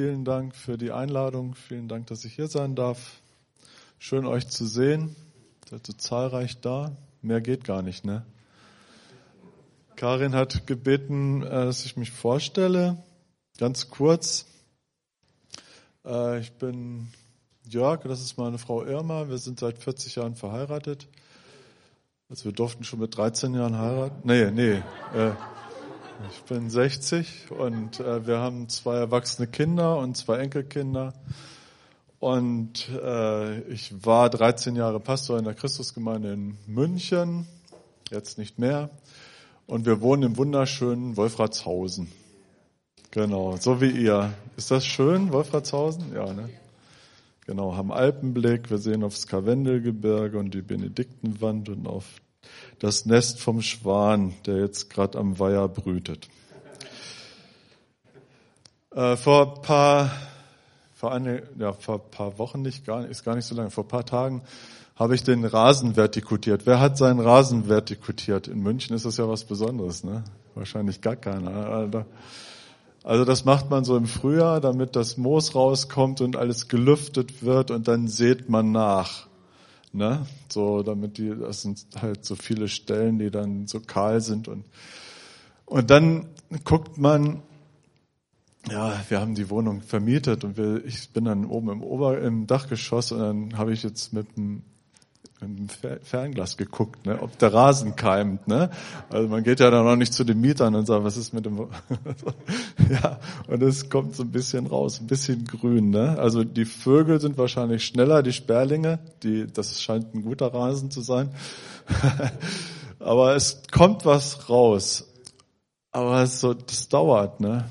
vielen Dank für die Einladung. Vielen Dank, dass ich hier sein darf. Schön euch zu sehen. Seid so zahlreich da. Mehr geht gar nicht, ne? Karin hat gebeten, äh, dass ich mich vorstelle. Ganz kurz. Äh, ich bin Jörg, das ist meine Frau Irma. Wir sind seit 40 Jahren verheiratet. Also wir durften schon mit 13 Jahren heiraten. Nee, nee. Äh, ich bin 60 und äh, wir haben zwei erwachsene Kinder und zwei Enkelkinder. Und äh, ich war 13 Jahre Pastor in der Christusgemeinde in München, jetzt nicht mehr. Und wir wohnen im wunderschönen Wolfratshausen. Genau, so wie ihr. Ist das schön, Wolfratshausen? Ja, ne? Genau, haben Alpenblick, wir sehen aufs Karwendelgebirge und die Benediktenwand und auf das Nest vom Schwan, der jetzt gerade am Weiher brütet. Äh, vor paar, vor eine, ja, vor paar Wochen nicht, gar, ist gar nicht so lange, vor paar Tagen habe ich den Rasen vertikutiert. Wer hat seinen Rasen vertikutiert? In München ist das ja was Besonderes, ne? Wahrscheinlich gar keiner. Also das macht man so im Frühjahr, damit das Moos rauskommt und alles gelüftet wird und dann sät man nach. Ne? So, damit die, das sind halt so viele Stellen, die dann so kahl sind und, und dann guckt man, ja, wir haben die Wohnung vermietet und wir, ich bin dann oben im Ober, im Dachgeschoss und dann habe ich jetzt mit dem im Fernglas geguckt, ne, ob der Rasen keimt. Ne? Also man geht ja dann noch nicht zu den Mietern und sagt, was ist mit dem... ja, und es kommt so ein bisschen raus, ein bisschen grün. Ne? Also die Vögel sind wahrscheinlich schneller, die Sperlinge, die, das scheint ein guter Rasen zu sein. Aber es kommt was raus. Aber es so, das dauert, ne?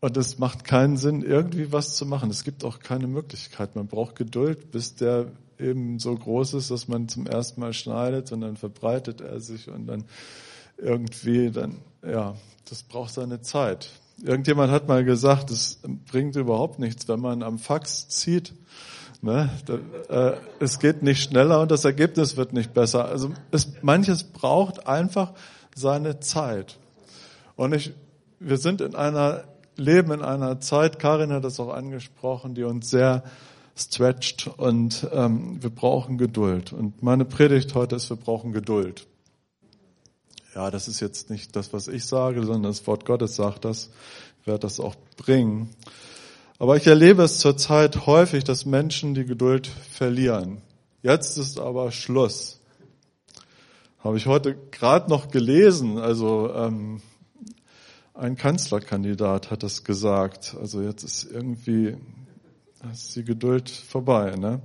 Und es macht keinen Sinn, irgendwie was zu machen. Es gibt auch keine Möglichkeit. Man braucht Geduld, bis der eben so groß ist, dass man zum ersten Mal schneidet und dann verbreitet er sich und dann irgendwie dann, ja, das braucht seine Zeit. Irgendjemand hat mal gesagt, es bringt überhaupt nichts, wenn man am Fax zieht. Ne? Da, äh, es geht nicht schneller und das Ergebnis wird nicht besser. Also es, manches braucht einfach seine Zeit. Und ich, wir sind in einer, leben in einer Zeit, Karin hat das auch angesprochen, die uns sehr stretched und ähm, wir brauchen Geduld. Und meine Predigt heute ist, wir brauchen Geduld. Ja, das ist jetzt nicht das, was ich sage, sondern das Wort Gottes sagt das. Ich werde das auch bringen. Aber ich erlebe es zurzeit häufig, dass Menschen die Geduld verlieren. Jetzt ist aber Schluss. Habe ich heute gerade noch gelesen. Also ähm, ein Kanzlerkandidat hat das gesagt. Also jetzt ist irgendwie ist die Geduld vorbei. Ne?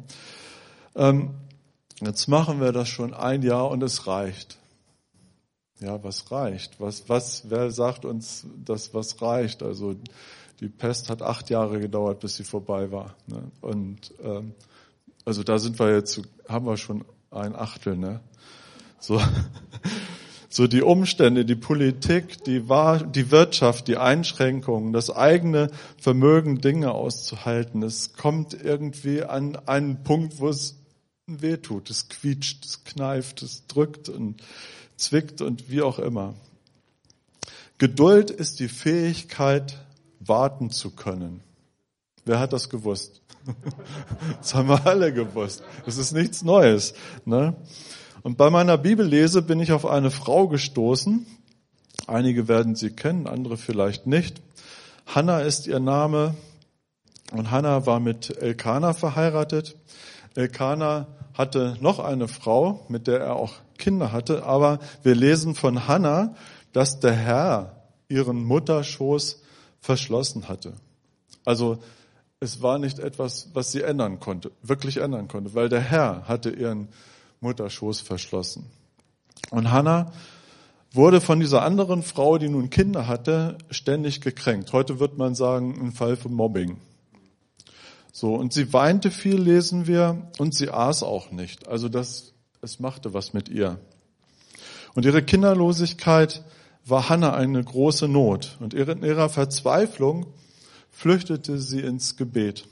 Ähm, jetzt machen wir das schon ein Jahr und es reicht. Ja, was reicht? Was, was, wer sagt uns, dass was reicht? Also die Pest hat acht Jahre gedauert, bis sie vorbei war. Ne? Und ähm, also da sind wir jetzt, haben wir schon ein Achtel. Ne? So. so die Umstände, die Politik, die, Wahr die Wirtschaft, die Einschränkungen, das eigene Vermögen, Dinge auszuhalten. Es kommt irgendwie an einen Punkt, wo es weh tut. Es quietscht, es kneift, es drückt und zwickt und wie auch immer. Geduld ist die Fähigkeit, warten zu können. Wer hat das gewusst? Das haben wir alle gewusst. Das ist nichts Neues. Ne? Und bei meiner Bibellese bin ich auf eine Frau gestoßen. Einige werden sie kennen, andere vielleicht nicht. Hannah ist ihr Name und Hannah war mit Elkanah verheiratet. Elkanah hatte noch eine Frau, mit der er auch Kinder hatte, aber wir lesen von Hannah, dass der Herr ihren Mutterschoß verschlossen hatte. Also es war nicht etwas, was sie ändern konnte, wirklich ändern konnte, weil der Herr hatte ihren Mutterschoß verschlossen. Und Hannah wurde von dieser anderen Frau, die nun Kinder hatte, ständig gekränkt. Heute wird man sagen, ein Fall von Mobbing. So, und sie weinte viel, lesen wir, und sie aß auch nicht. Also das, es machte was mit ihr. Und ihre Kinderlosigkeit war Hannah eine große Not. Und in ihrer Verzweiflung flüchtete sie ins Gebet.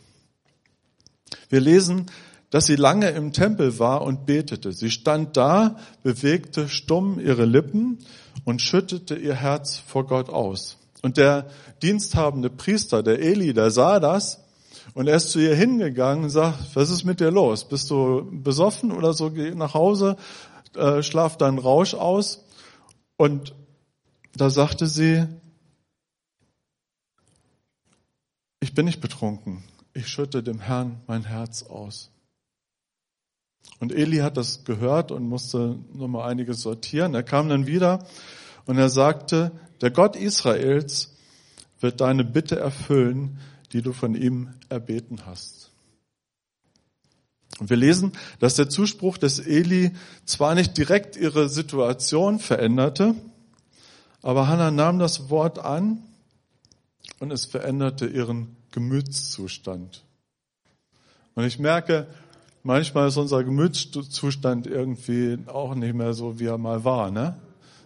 Wir lesen, dass sie lange im Tempel war und betete. Sie stand da, bewegte stumm ihre Lippen und schüttete ihr Herz vor Gott aus. Und der diensthabende Priester, der Eli, der sah das und er ist zu ihr hingegangen und sagt, was ist mit dir los? Bist du besoffen oder so? Geh nach Hause, äh, schlaf deinen Rausch aus. Und da sagte sie, ich bin nicht betrunken. Ich schütte dem Herrn mein Herz aus. Und Eli hat das gehört und musste nochmal einiges sortieren. Er kam dann wieder und er sagte, der Gott Israels wird deine Bitte erfüllen, die du von ihm erbeten hast. Und wir lesen, dass der Zuspruch des Eli zwar nicht direkt ihre Situation veränderte, aber Hannah nahm das Wort an und es veränderte ihren Gemütszustand. Und ich merke, manchmal ist unser Gemütszustand irgendwie auch nicht mehr so, wie er mal war, ne?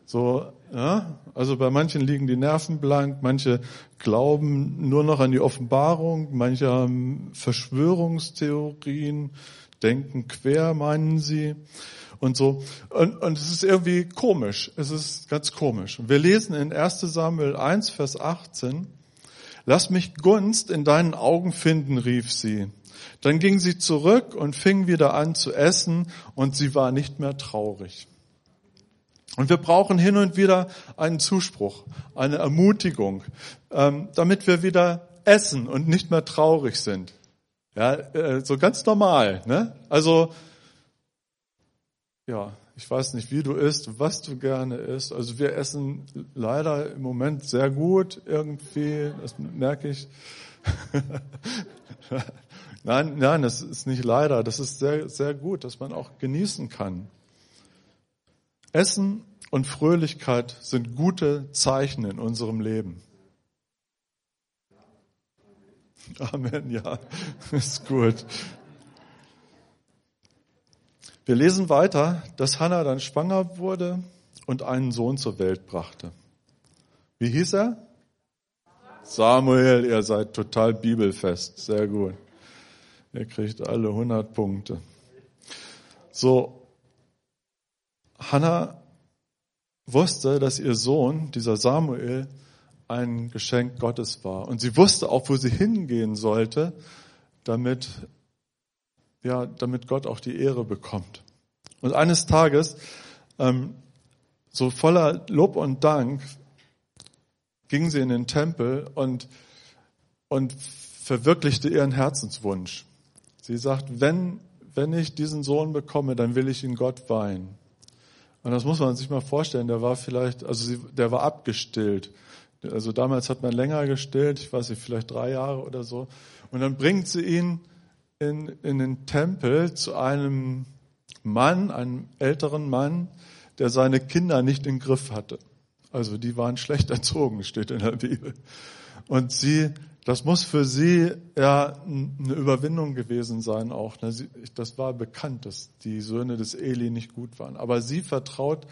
So, ja, also bei manchen liegen die Nerven blank, manche glauben nur noch an die Offenbarung, manche haben Verschwörungstheorien, denken quer, meinen sie und so. Und, und es ist irgendwie komisch. Es ist ganz komisch. Wir lesen in 1 Samuel 1, Vers 18, Lass mich Gunst in deinen Augen finden, rief sie. Dann ging sie zurück und fing wieder an zu essen und sie war nicht mehr traurig. Und wir brauchen hin und wieder einen Zuspruch, eine Ermutigung, ähm, damit wir wieder essen und nicht mehr traurig sind. Ja, äh, so ganz normal. Ne? Also ja, ich weiß nicht, wie du isst, was du gerne isst. Also wir essen leider im Moment sehr gut irgendwie, das merke ich. nein, nein, das ist nicht leider, das ist sehr, sehr gut, dass man auch genießen kann. Essen und Fröhlichkeit sind gute Zeichen in unserem Leben. Amen, ja, ist gut. Wir lesen weiter, dass Hannah dann schwanger wurde und einen Sohn zur Welt brachte. Wie hieß er? Samuel, ihr seid total bibelfest. Sehr gut. Ihr kriegt alle 100 Punkte. So, Hannah wusste, dass ihr Sohn, dieser Samuel, ein Geschenk Gottes war. Und sie wusste auch, wo sie hingehen sollte, damit, ja, damit Gott auch die Ehre bekommt. Und eines Tages, ähm, so voller Lob und Dank, ging sie in den Tempel und, und verwirklichte ihren Herzenswunsch. Sie sagt, wenn, wenn ich diesen Sohn bekomme, dann will ich ihn Gott weihen. Und das muss man sich mal vorstellen, der war vielleicht, also sie, der war abgestillt. Also damals hat man länger gestillt, ich weiß nicht, vielleicht drei Jahre oder so. Und dann bringt sie ihn in, in den Tempel zu einem Mann, einem älteren Mann, der seine Kinder nicht im Griff hatte. Also die waren schlecht erzogen, steht in der Bibel. Und sie das muss für sie ja eine Überwindung gewesen sein auch. Ne? Das war bekannt, dass die Söhne des Eli nicht gut waren. Aber sie vertraut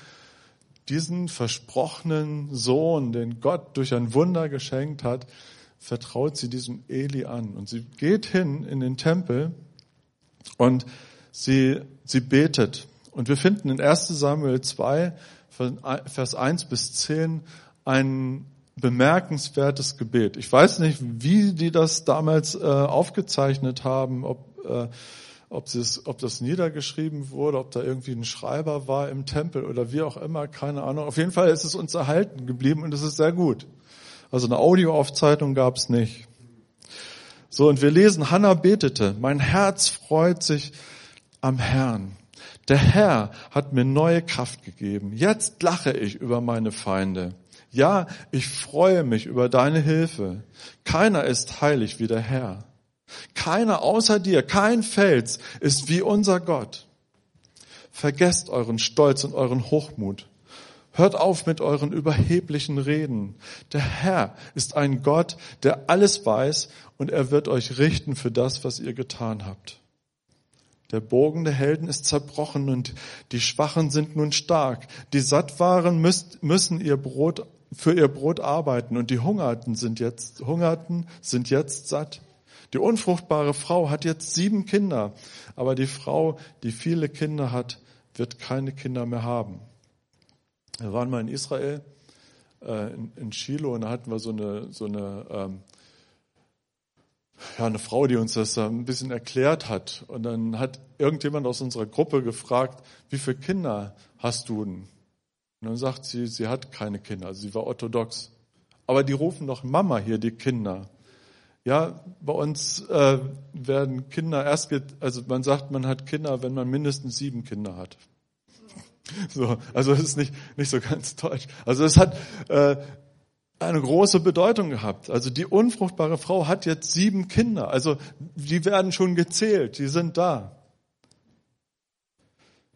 diesen versprochenen Sohn, den Gott durch ein Wunder geschenkt hat, vertraut sie diesem Eli an. Und sie geht hin in den Tempel und sie, sie betet. Und wir finden in 1 Samuel 2, Vers 1 bis 10 einen bemerkenswertes Gebet. Ich weiß nicht, wie die das damals äh, aufgezeichnet haben, ob, äh, ob, ob das niedergeschrieben wurde, ob da irgendwie ein Schreiber war im Tempel oder wie auch immer, keine Ahnung. Auf jeden Fall ist es uns erhalten geblieben und es ist sehr gut. Also eine Audioaufzeichnung gab es nicht. So, und wir lesen, Hannah betete, mein Herz freut sich am Herrn. Der Herr hat mir neue Kraft gegeben. Jetzt lache ich über meine Feinde. Ja, ich freue mich über deine Hilfe. Keiner ist heilig wie der Herr. Keiner außer dir, kein Fels ist wie unser Gott. Vergesst euren Stolz und euren Hochmut. Hört auf mit euren überheblichen Reden. Der Herr ist ein Gott, der alles weiß und er wird euch richten für das, was ihr getan habt. Der Bogen der Helden ist zerbrochen und die Schwachen sind nun stark. Die satt waren müssen ihr Brot für ihr Brot arbeiten und die Hungerten sind jetzt, Hungerten sind jetzt satt. Die unfruchtbare Frau hat jetzt sieben Kinder, aber die Frau, die viele Kinder hat, wird keine Kinder mehr haben. Wir waren mal in Israel äh, in, Shiloh und da hatten wir so eine, so eine, ähm, ja, eine Frau, die uns das ein bisschen erklärt hat. Und dann hat irgendjemand aus unserer Gruppe gefragt, wie viele Kinder hast du denn? Und dann sagt sie, sie hat keine Kinder, also sie war orthodox. Aber die rufen doch Mama hier, die Kinder. Ja, bei uns äh, werden Kinder erst, also man sagt, man hat Kinder, wenn man mindestens sieben Kinder hat. So, also es ist nicht, nicht so ganz deutsch. Also es hat äh, eine große Bedeutung gehabt. Also die unfruchtbare Frau hat jetzt sieben Kinder. Also die werden schon gezählt, die sind da.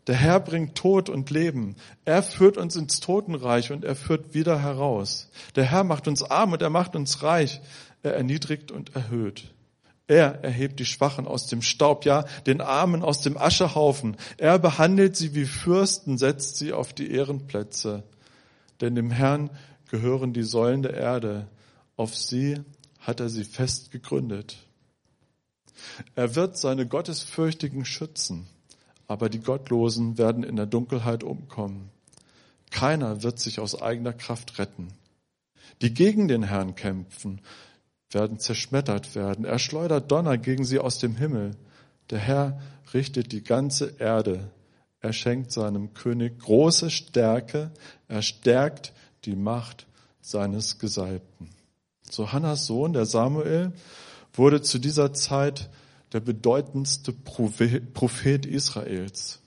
Der Herr bringt Tod und Leben. Er führt uns ins Totenreich und er führt wieder heraus. Der Herr macht uns arm und er macht uns reich. Er erniedrigt und erhöht. Er erhebt die Schwachen aus dem Staub, ja, den Armen aus dem Aschehaufen. Er behandelt sie wie Fürsten, setzt sie auf die Ehrenplätze. Denn dem Herrn gehören die Säulen der Erde. Auf sie hat er sie fest gegründet. Er wird seine Gottesfürchtigen schützen, aber die Gottlosen werden in der Dunkelheit umkommen. Keiner wird sich aus eigener Kraft retten. Die gegen den Herrn kämpfen, werden zerschmettert werden. Er schleudert Donner gegen sie aus dem Himmel. Der Herr richtet die ganze Erde. Er schenkt seinem König große Stärke. Er stärkt die Macht seines Gesalbten. So Hannas Sohn, der Samuel, wurde zu dieser Zeit der bedeutendste Prophet Israels.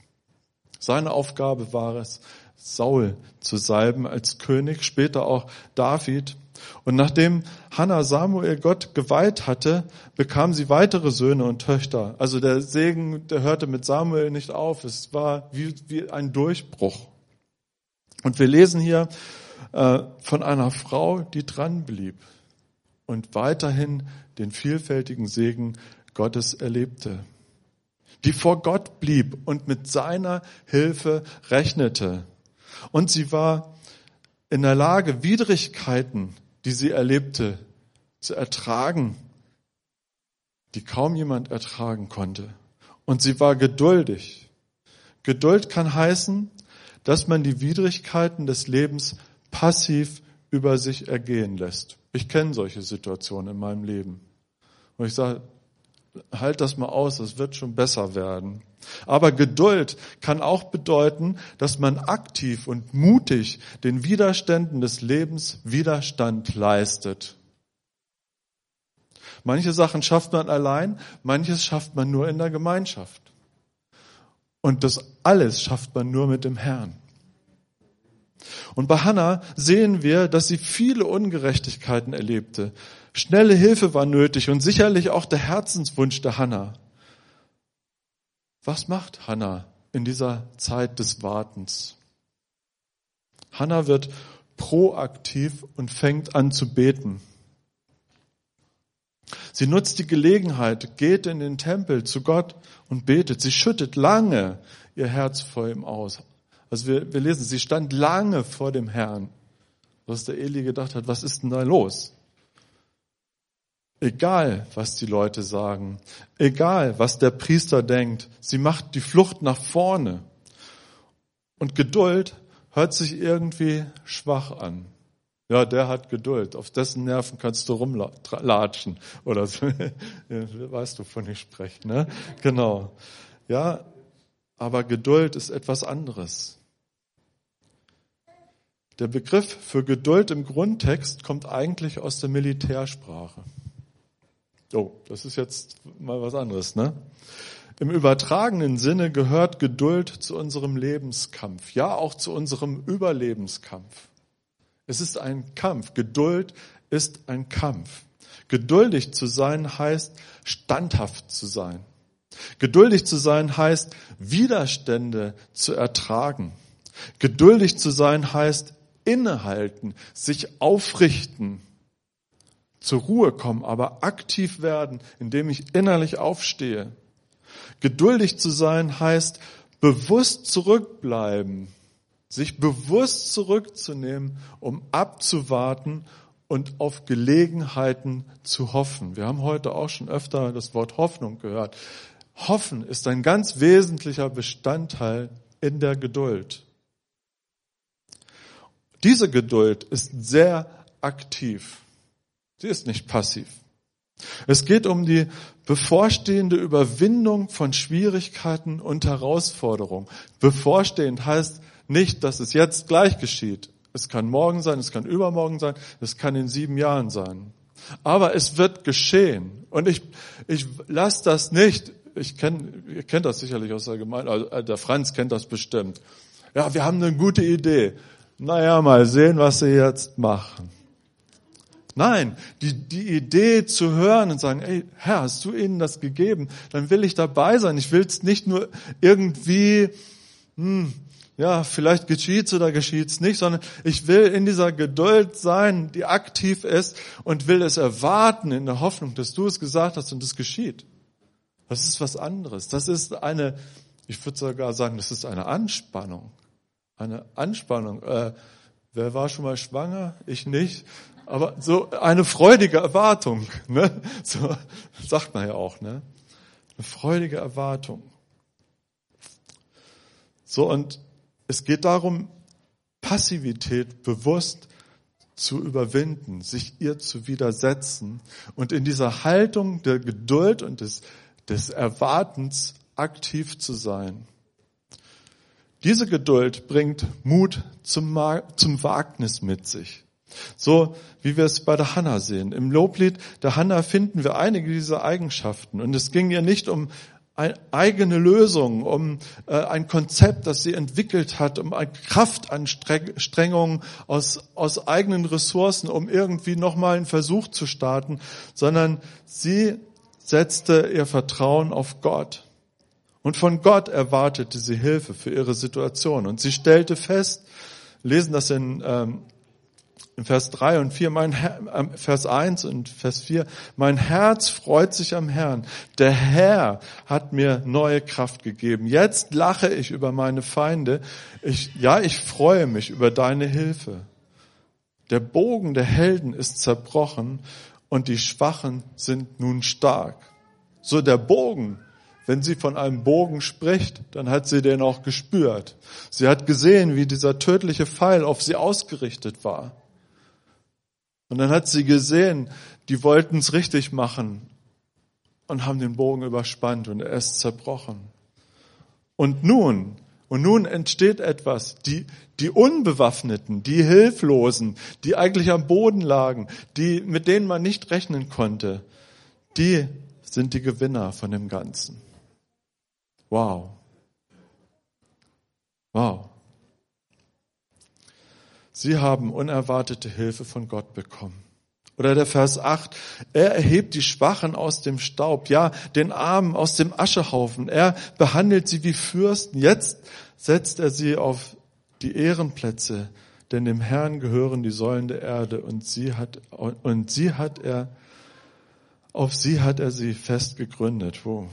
Seine Aufgabe war es, Saul zu salben als König, später auch David. Und nachdem Hannah Samuel Gott geweiht hatte, bekam sie weitere Söhne und Töchter. Also der Segen, der hörte mit Samuel nicht auf. Es war wie, wie ein Durchbruch. Und wir lesen hier äh, von einer Frau, die dran blieb und weiterhin den vielfältigen Segen Gottes erlebte. Die vor Gott blieb und mit seiner Hilfe rechnete. Und sie war in der Lage, Widrigkeiten die sie erlebte, zu ertragen, die kaum jemand ertragen konnte. Und sie war geduldig. Geduld kann heißen, dass man die Widrigkeiten des Lebens passiv über sich ergehen lässt. Ich kenne solche Situationen in meinem Leben. Und ich sage, halt das mal aus, es wird schon besser werden. Aber Geduld kann auch bedeuten, dass man aktiv und mutig den Widerständen des Lebens Widerstand leistet. Manche Sachen schafft man allein, manches schafft man nur in der Gemeinschaft. Und das alles schafft man nur mit dem Herrn. Und bei Hannah sehen wir, dass sie viele Ungerechtigkeiten erlebte. Schnelle Hilfe war nötig und sicherlich auch der Herzenswunsch der Hannah. Was macht Hannah in dieser Zeit des Wartens? Hannah wird proaktiv und fängt an zu beten. Sie nutzt die Gelegenheit, geht in den Tempel zu Gott und betet. Sie schüttet lange ihr Herz vor ihm aus. Also wir, wir lesen, sie stand lange vor dem Herrn, was der Eli gedacht hat, was ist denn da los? Egal, was die Leute sagen, egal, was der Priester denkt, sie macht die Flucht nach vorne. Und Geduld hört sich irgendwie schwach an. Ja, der hat Geduld. Auf dessen Nerven kannst du rumlatschen oder so. weißt du, von ich spreche, ne? Genau. Ja, aber Geduld ist etwas anderes. Der Begriff für Geduld im Grundtext kommt eigentlich aus der Militärsprache. Oh, das ist jetzt mal was anderes, ne? Im übertragenen Sinne gehört Geduld zu unserem Lebenskampf, ja auch zu unserem Überlebenskampf. Es ist ein Kampf. Geduld ist ein Kampf. Geduldig zu sein heißt standhaft zu sein. Geduldig zu sein heißt Widerstände zu ertragen. Geduldig zu sein heißt innehalten, sich aufrichten, zur Ruhe kommen, aber aktiv werden, indem ich innerlich aufstehe. Geduldig zu sein heißt bewusst zurückbleiben, sich bewusst zurückzunehmen, um abzuwarten und auf Gelegenheiten zu hoffen. Wir haben heute auch schon öfter das Wort Hoffnung gehört. Hoffen ist ein ganz wesentlicher Bestandteil in der Geduld. Diese Geduld ist sehr aktiv. Sie ist nicht passiv. Es geht um die bevorstehende Überwindung von Schwierigkeiten und Herausforderungen. Bevorstehend heißt nicht, dass es jetzt gleich geschieht. Es kann morgen sein, es kann übermorgen sein, es kann in sieben Jahren sein. Aber es wird geschehen. Und ich, ich lasse das nicht. Ich kenne, ihr kennt das sicherlich aus der Gemeinde, also äh, der Franz kennt das bestimmt. Ja, wir haben eine gute Idee. Naja, mal sehen, was sie jetzt machen. Nein, die, die Idee zu hören und sagen, ey, Herr, hast du ihnen das gegeben? Dann will ich dabei sein. Ich will es nicht nur irgendwie, hm, ja, vielleicht geschieht's oder geschieht's nicht, sondern ich will in dieser Geduld sein, die aktiv ist und will es erwarten in der Hoffnung, dass du es gesagt hast und es geschieht. Das ist was anderes. Das ist eine, ich würde sogar sagen, das ist eine Anspannung. Eine Anspannung. Äh, wer war schon mal schwanger? Ich nicht. Aber so eine freudige Erwartung, ne? So sagt man ja auch, ne? Eine freudige Erwartung. So und es geht darum, Passivität bewusst zu überwinden, sich ihr zu widersetzen und in dieser Haltung der Geduld und des, des Erwartens aktiv zu sein. Diese Geduld bringt Mut zum, zum Wagnis mit sich. So wie wir es bei der Hanna sehen. Im Loblied der Hanna finden wir einige dieser Eigenschaften. Und es ging ihr nicht um eigene Lösung, um äh, ein Konzept, das sie entwickelt hat, um eine Kraftanstrengung aus, aus eigenen Ressourcen, um irgendwie nochmal einen Versuch zu starten, sondern sie setzte ihr Vertrauen auf Gott. Und von Gott erwartete sie Hilfe für ihre Situation. Und sie stellte fest, lesen das in ähm, in Vers 3 und 4, mein Her Vers 1 und Vers 4, mein Herz freut sich am Herrn. Der Herr hat mir neue Kraft gegeben. Jetzt lache ich über meine Feinde. Ich, ja, ich freue mich über deine Hilfe. Der Bogen der Helden ist zerbrochen und die Schwachen sind nun stark. So der Bogen, wenn sie von einem Bogen spricht, dann hat sie den auch gespürt. Sie hat gesehen, wie dieser tödliche Pfeil auf sie ausgerichtet war. Und dann hat sie gesehen, die wollten es richtig machen und haben den Bogen überspannt und er ist zerbrochen. Und nun, und nun entsteht etwas, die, die Unbewaffneten, die Hilflosen, die eigentlich am Boden lagen, die, mit denen man nicht rechnen konnte, die sind die Gewinner von dem Ganzen. Wow. Wow. Sie haben unerwartete Hilfe von Gott bekommen. Oder der Vers 8, er erhebt die Schwachen aus dem Staub, ja, den Armen aus dem Aschehaufen. Er behandelt sie wie Fürsten. Jetzt setzt er sie auf die Ehrenplätze, denn dem Herrn gehören die Säulen der Erde und sie hat, und sie hat er, auf sie hat er sie fest gegründet. Wo?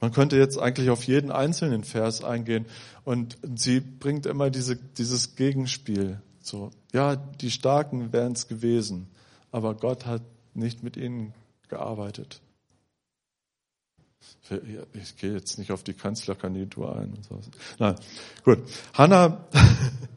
Man könnte jetzt eigentlich auf jeden einzelnen Vers eingehen und sie bringt immer diese, dieses Gegenspiel. So, ja, die Starken wären es gewesen, aber Gott hat nicht mit ihnen gearbeitet. Ich gehe jetzt nicht auf die Kanzlerkandidatur ein. Und so. Nein, gut. Hannah,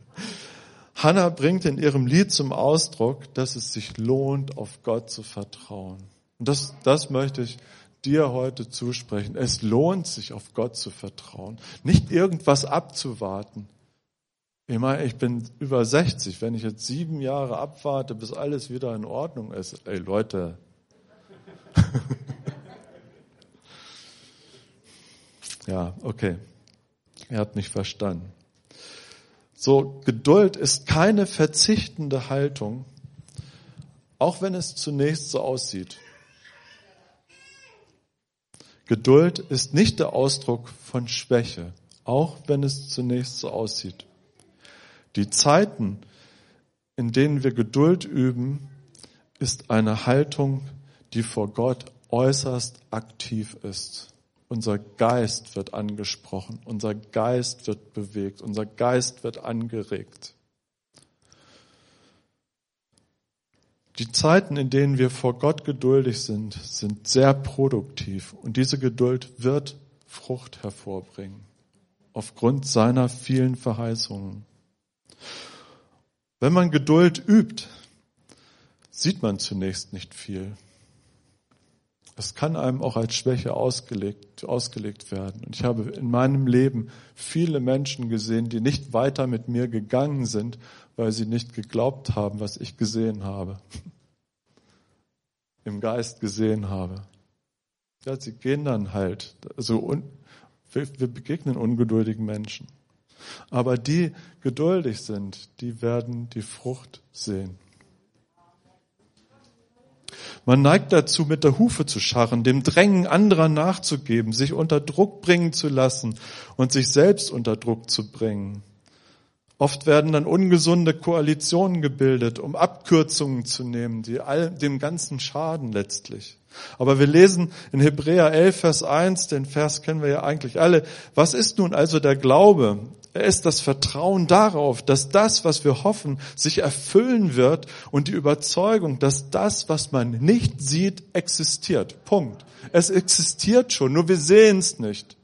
Hannah bringt in ihrem Lied zum Ausdruck, dass es sich lohnt, auf Gott zu vertrauen. Und das, das möchte ich dir heute zusprechen. Es lohnt sich, auf Gott zu vertrauen, nicht irgendwas abzuwarten. Ich meine, ich bin über 60. Wenn ich jetzt sieben Jahre abwarte, bis alles wieder in Ordnung ist, ey Leute. ja, okay. Er hat mich verstanden. So, Geduld ist keine verzichtende Haltung, auch wenn es zunächst so aussieht. Geduld ist nicht der Ausdruck von Schwäche, auch wenn es zunächst so aussieht. Die Zeiten, in denen wir Geduld üben, ist eine Haltung, die vor Gott äußerst aktiv ist. Unser Geist wird angesprochen, unser Geist wird bewegt, unser Geist wird angeregt. Die Zeiten, in denen wir vor Gott geduldig sind, sind sehr produktiv und diese Geduld wird Frucht hervorbringen aufgrund seiner vielen Verheißungen. Wenn man Geduld übt, sieht man zunächst nicht viel. Es kann einem auch als Schwäche ausgelegt, ausgelegt werden. Und ich habe in meinem Leben viele Menschen gesehen, die nicht weiter mit mir gegangen sind, weil sie nicht geglaubt haben, was ich gesehen habe. Im Geist gesehen habe. Ja, sie gehen dann halt. Also wir begegnen ungeduldigen Menschen. Aber die geduldig sind, die werden die Frucht sehen. Man neigt dazu, mit der Hufe zu scharren, dem Drängen anderer nachzugeben, sich unter Druck bringen zu lassen und sich selbst unter Druck zu bringen. Oft werden dann ungesunde Koalitionen gebildet, um Abkürzungen zu nehmen, die all, dem Ganzen schaden letztlich. Aber wir lesen in Hebräer 11, Vers 1, den Vers kennen wir ja eigentlich alle. Was ist nun also der Glaube? Er ist das Vertrauen darauf, dass das, was wir hoffen, sich erfüllen wird und die Überzeugung, dass das, was man nicht sieht, existiert. Punkt. Es existiert schon, nur wir sehen es nicht.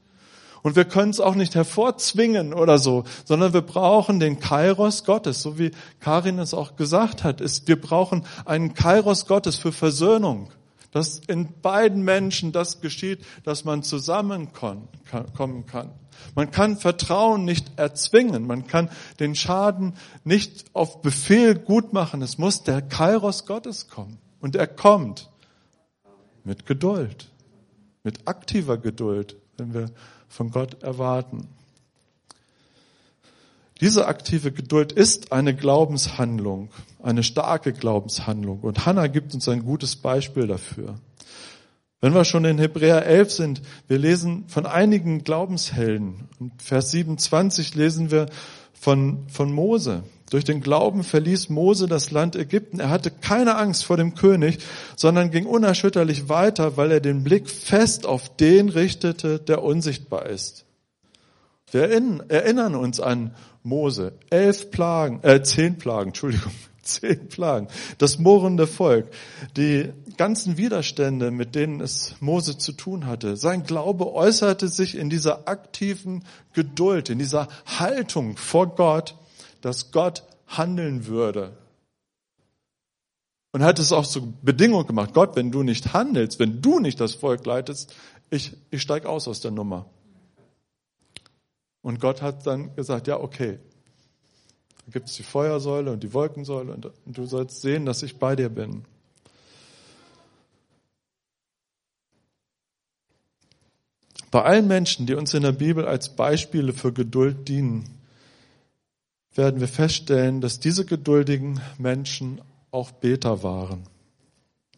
Und wir können es auch nicht hervorzwingen oder so, sondern wir brauchen den Kairos Gottes, so wie Karin es auch gesagt hat. Ist, wir brauchen einen Kairos Gottes für Versöhnung dass in beiden Menschen das geschieht, dass man zusammenkommen kann. Man kann Vertrauen nicht erzwingen. Man kann den Schaden nicht auf Befehl gut machen. Es muss der Kairos Gottes kommen. Und er kommt mit Geduld, mit aktiver Geduld, wenn wir von Gott erwarten. Diese aktive Geduld ist eine Glaubenshandlung, eine starke Glaubenshandlung. Und Hannah gibt uns ein gutes Beispiel dafür. Wenn wir schon in Hebräer 11 sind, wir lesen von einigen Glaubenshelden. Und Vers 27 lesen wir von, von Mose. Durch den Glauben verließ Mose das Land Ägypten. Er hatte keine Angst vor dem König, sondern ging unerschütterlich weiter, weil er den Blick fest auf den richtete, der unsichtbar ist. Wir erinnern uns an Mose. Elf Plagen, äh, zehn Plagen, Entschuldigung, zehn Plagen. Das murrende Volk, die ganzen Widerstände, mit denen es Mose zu tun hatte. Sein Glaube äußerte sich in dieser aktiven Geduld, in dieser Haltung vor Gott, dass Gott handeln würde. Und hat es auch zur Bedingung gemacht, Gott, wenn du nicht handelst, wenn du nicht das Volk leitest, ich, ich steig aus aus der Nummer. Und Gott hat dann gesagt, ja, okay, da gibt es die Feuersäule und die Wolkensäule und, und du sollst sehen, dass ich bei dir bin. Bei allen Menschen, die uns in der Bibel als Beispiele für Geduld dienen, werden wir feststellen, dass diese geduldigen Menschen auch Beter waren.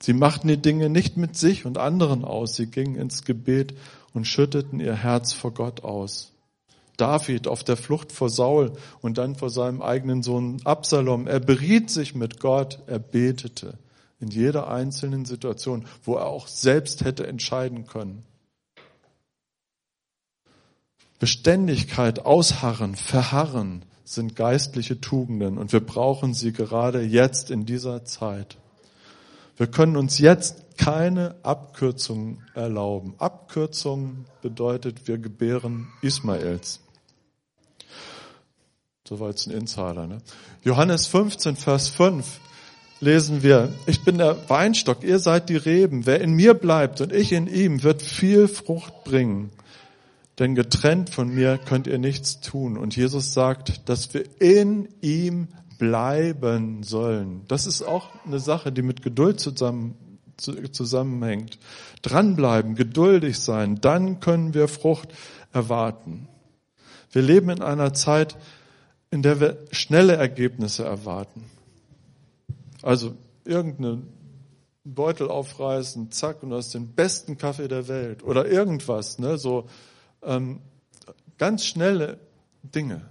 Sie machten die Dinge nicht mit sich und anderen aus, sie gingen ins Gebet und schütteten ihr Herz vor Gott aus. David auf der Flucht vor Saul und dann vor seinem eigenen Sohn Absalom. Er beriet sich mit Gott, er betete in jeder einzelnen Situation, wo er auch selbst hätte entscheiden können. Beständigkeit, Ausharren, Verharren sind geistliche Tugenden und wir brauchen sie gerade jetzt in dieser Zeit. Wir können uns jetzt keine Abkürzungen erlauben. Abkürzung bedeutet, wir gebären Ismaels. Soweit ein Insider. Ne? Johannes 15, Vers 5 lesen wir, ich bin der Weinstock, ihr seid die Reben. Wer in mir bleibt und ich in ihm, wird viel Frucht bringen. Denn getrennt von mir könnt ihr nichts tun. Und Jesus sagt, dass wir in ihm bleiben sollen. Das ist auch eine Sache, die mit Geduld zusammen, zusammenhängt. Dranbleiben, geduldig sein, dann können wir Frucht erwarten. Wir leben in einer Zeit, in der wir schnelle Ergebnisse erwarten. Also irgendeinen Beutel aufreißen, zack, und du hast den besten Kaffee der Welt oder irgendwas, ne, so ähm, ganz schnelle Dinge.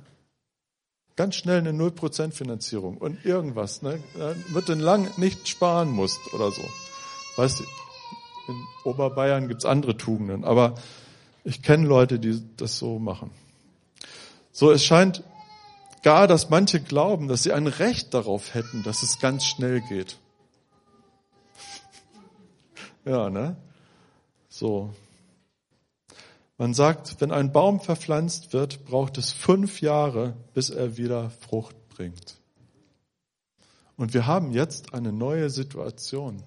Ganz schnell eine 0% Finanzierung und irgendwas, ne, wird du lang nicht sparen musst oder so. Weißt du, in Oberbayern gibt's andere Tugenden, aber ich kenne Leute, die das so machen. So, es scheint gar, dass manche glauben, dass sie ein Recht darauf hätten, dass es ganz schnell geht. Ja, ne? So. Man sagt, wenn ein Baum verpflanzt wird, braucht es fünf Jahre, bis er wieder Frucht bringt. Und wir haben jetzt eine neue Situation.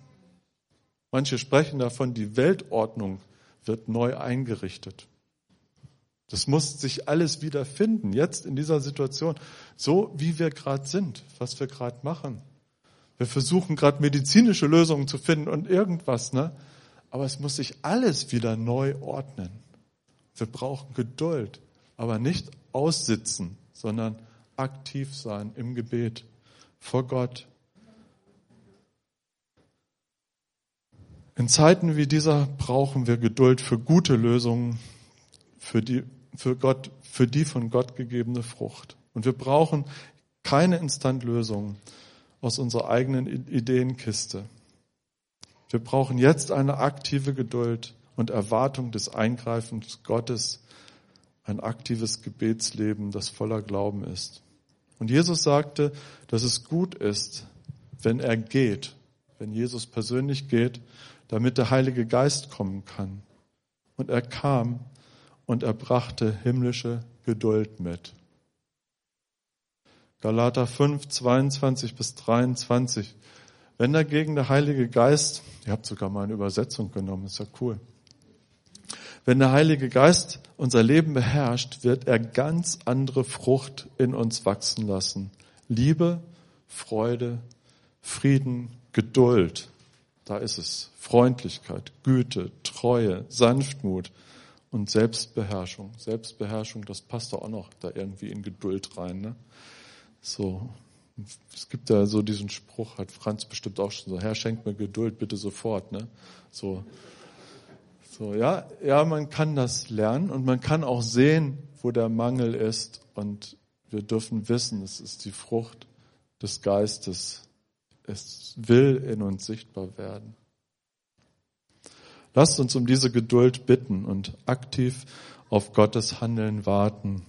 Manche sprechen davon, die Weltordnung wird neu eingerichtet. Das muss sich alles wieder finden, jetzt in dieser Situation, so wie wir gerade sind, was wir gerade machen. Wir versuchen gerade medizinische Lösungen zu finden und irgendwas, ne? Aber es muss sich alles wieder neu ordnen. Wir brauchen Geduld, aber nicht aussitzen, sondern aktiv sein im Gebet vor Gott. In Zeiten wie dieser brauchen wir Geduld für gute Lösungen, für die, für Gott, für die von Gott gegebene Frucht. Und wir brauchen keine Instantlösungen aus unserer eigenen Ideenkiste. Wir brauchen jetzt eine aktive Geduld und Erwartung des Eingreifens Gottes, ein aktives Gebetsleben, das voller Glauben ist. Und Jesus sagte, dass es gut ist, wenn er geht, wenn Jesus persönlich geht, damit der Heilige Geist kommen kann. Und er kam und er brachte himmlische Geduld mit. Galater 5, 22 bis 23. Wenn dagegen der Heilige Geist, ihr habt sogar mal eine Übersetzung genommen, ist ja cool. Wenn der Heilige Geist unser Leben beherrscht, wird er ganz andere Frucht in uns wachsen lassen. Liebe, Freude, Frieden, Geduld. Da ist es. Freundlichkeit, Güte, Treue, Sanftmut und Selbstbeherrschung. Selbstbeherrschung, das passt doch auch noch da irgendwie in Geduld rein. Ne? So, es gibt ja so diesen Spruch, hat Franz bestimmt auch schon so, Herr, schenk mir Geduld bitte sofort. Ne? So, so, ja, ja, man kann das lernen und man kann auch sehen, wo der Mangel ist und wir dürfen wissen, es ist die Frucht des Geistes. Es will in uns sichtbar werden. Lasst uns um diese Geduld bitten und aktiv auf Gottes Handeln warten.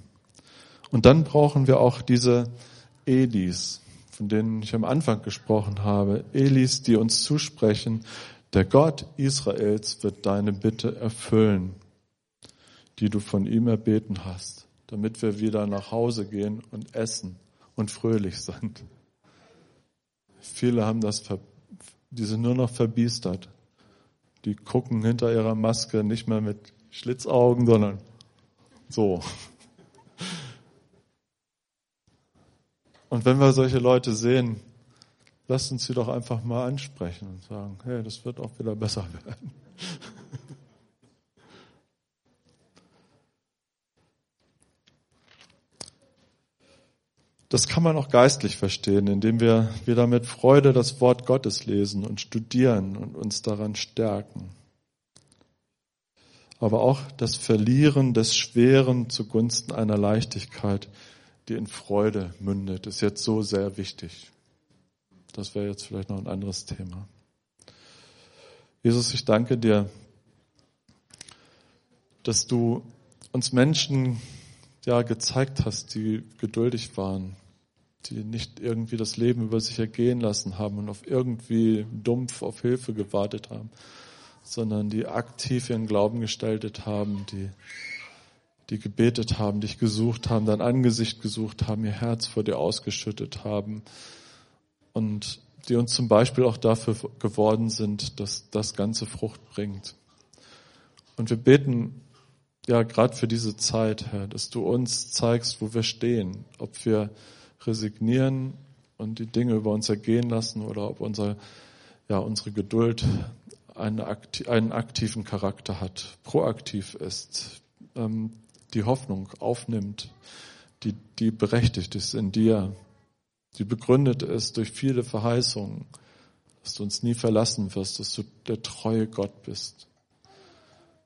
Und dann brauchen wir auch diese Elis, von denen ich am Anfang gesprochen habe. Elis, die uns zusprechen, der Gott Israels wird deine Bitte erfüllen, die du von ihm erbeten hast, damit wir wieder nach Hause gehen und essen und fröhlich sind. Viele haben das, die sind nur noch verbiestert. Die gucken hinter ihrer Maske nicht mehr mit Schlitzaugen, sondern so. Und wenn wir solche Leute sehen, Lasst uns sie doch einfach mal ansprechen und sagen, hey, das wird auch wieder besser werden. Das kann man auch geistlich verstehen, indem wir wieder mit Freude das Wort Gottes lesen und studieren und uns daran stärken. Aber auch das Verlieren des Schweren zugunsten einer Leichtigkeit, die in Freude mündet, ist jetzt so sehr wichtig. Das wäre jetzt vielleicht noch ein anderes Thema. Jesus, ich danke dir, dass du uns Menschen ja gezeigt hast, die geduldig waren, die nicht irgendwie das Leben über sich ergehen lassen haben und auf irgendwie dumpf auf Hilfe gewartet haben, sondern die aktiv ihren Glauben gestaltet haben, die, die gebetet haben, dich gesucht haben, dein Angesicht gesucht haben, ihr Herz vor dir ausgeschüttet haben, und die uns zum Beispiel auch dafür geworden sind, dass das Ganze Frucht bringt. Und wir beten ja gerade für diese Zeit, Herr, dass du uns zeigst, wo wir stehen, ob wir resignieren und die Dinge über uns ergehen lassen oder ob unser, ja, unsere Geduld eine, einen aktiven Charakter hat, proaktiv ist, ähm, die Hoffnung aufnimmt, die, die berechtigt ist in dir, die begründet ist durch viele Verheißungen, dass du uns nie verlassen wirst, dass du der treue Gott bist.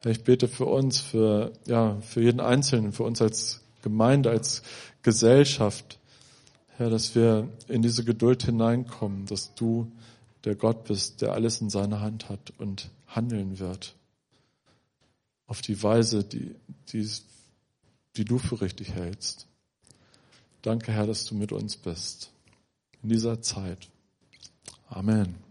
Herr, ich bete für uns, für, ja, für jeden Einzelnen, für uns als Gemeinde, als Gesellschaft, Herr, dass wir in diese Geduld hineinkommen, dass du der Gott bist, der alles in seiner Hand hat und handeln wird. Auf die Weise, die, die, die du für richtig hältst. Danke, Herr, dass du mit uns bist in dieser Zeit. Amen.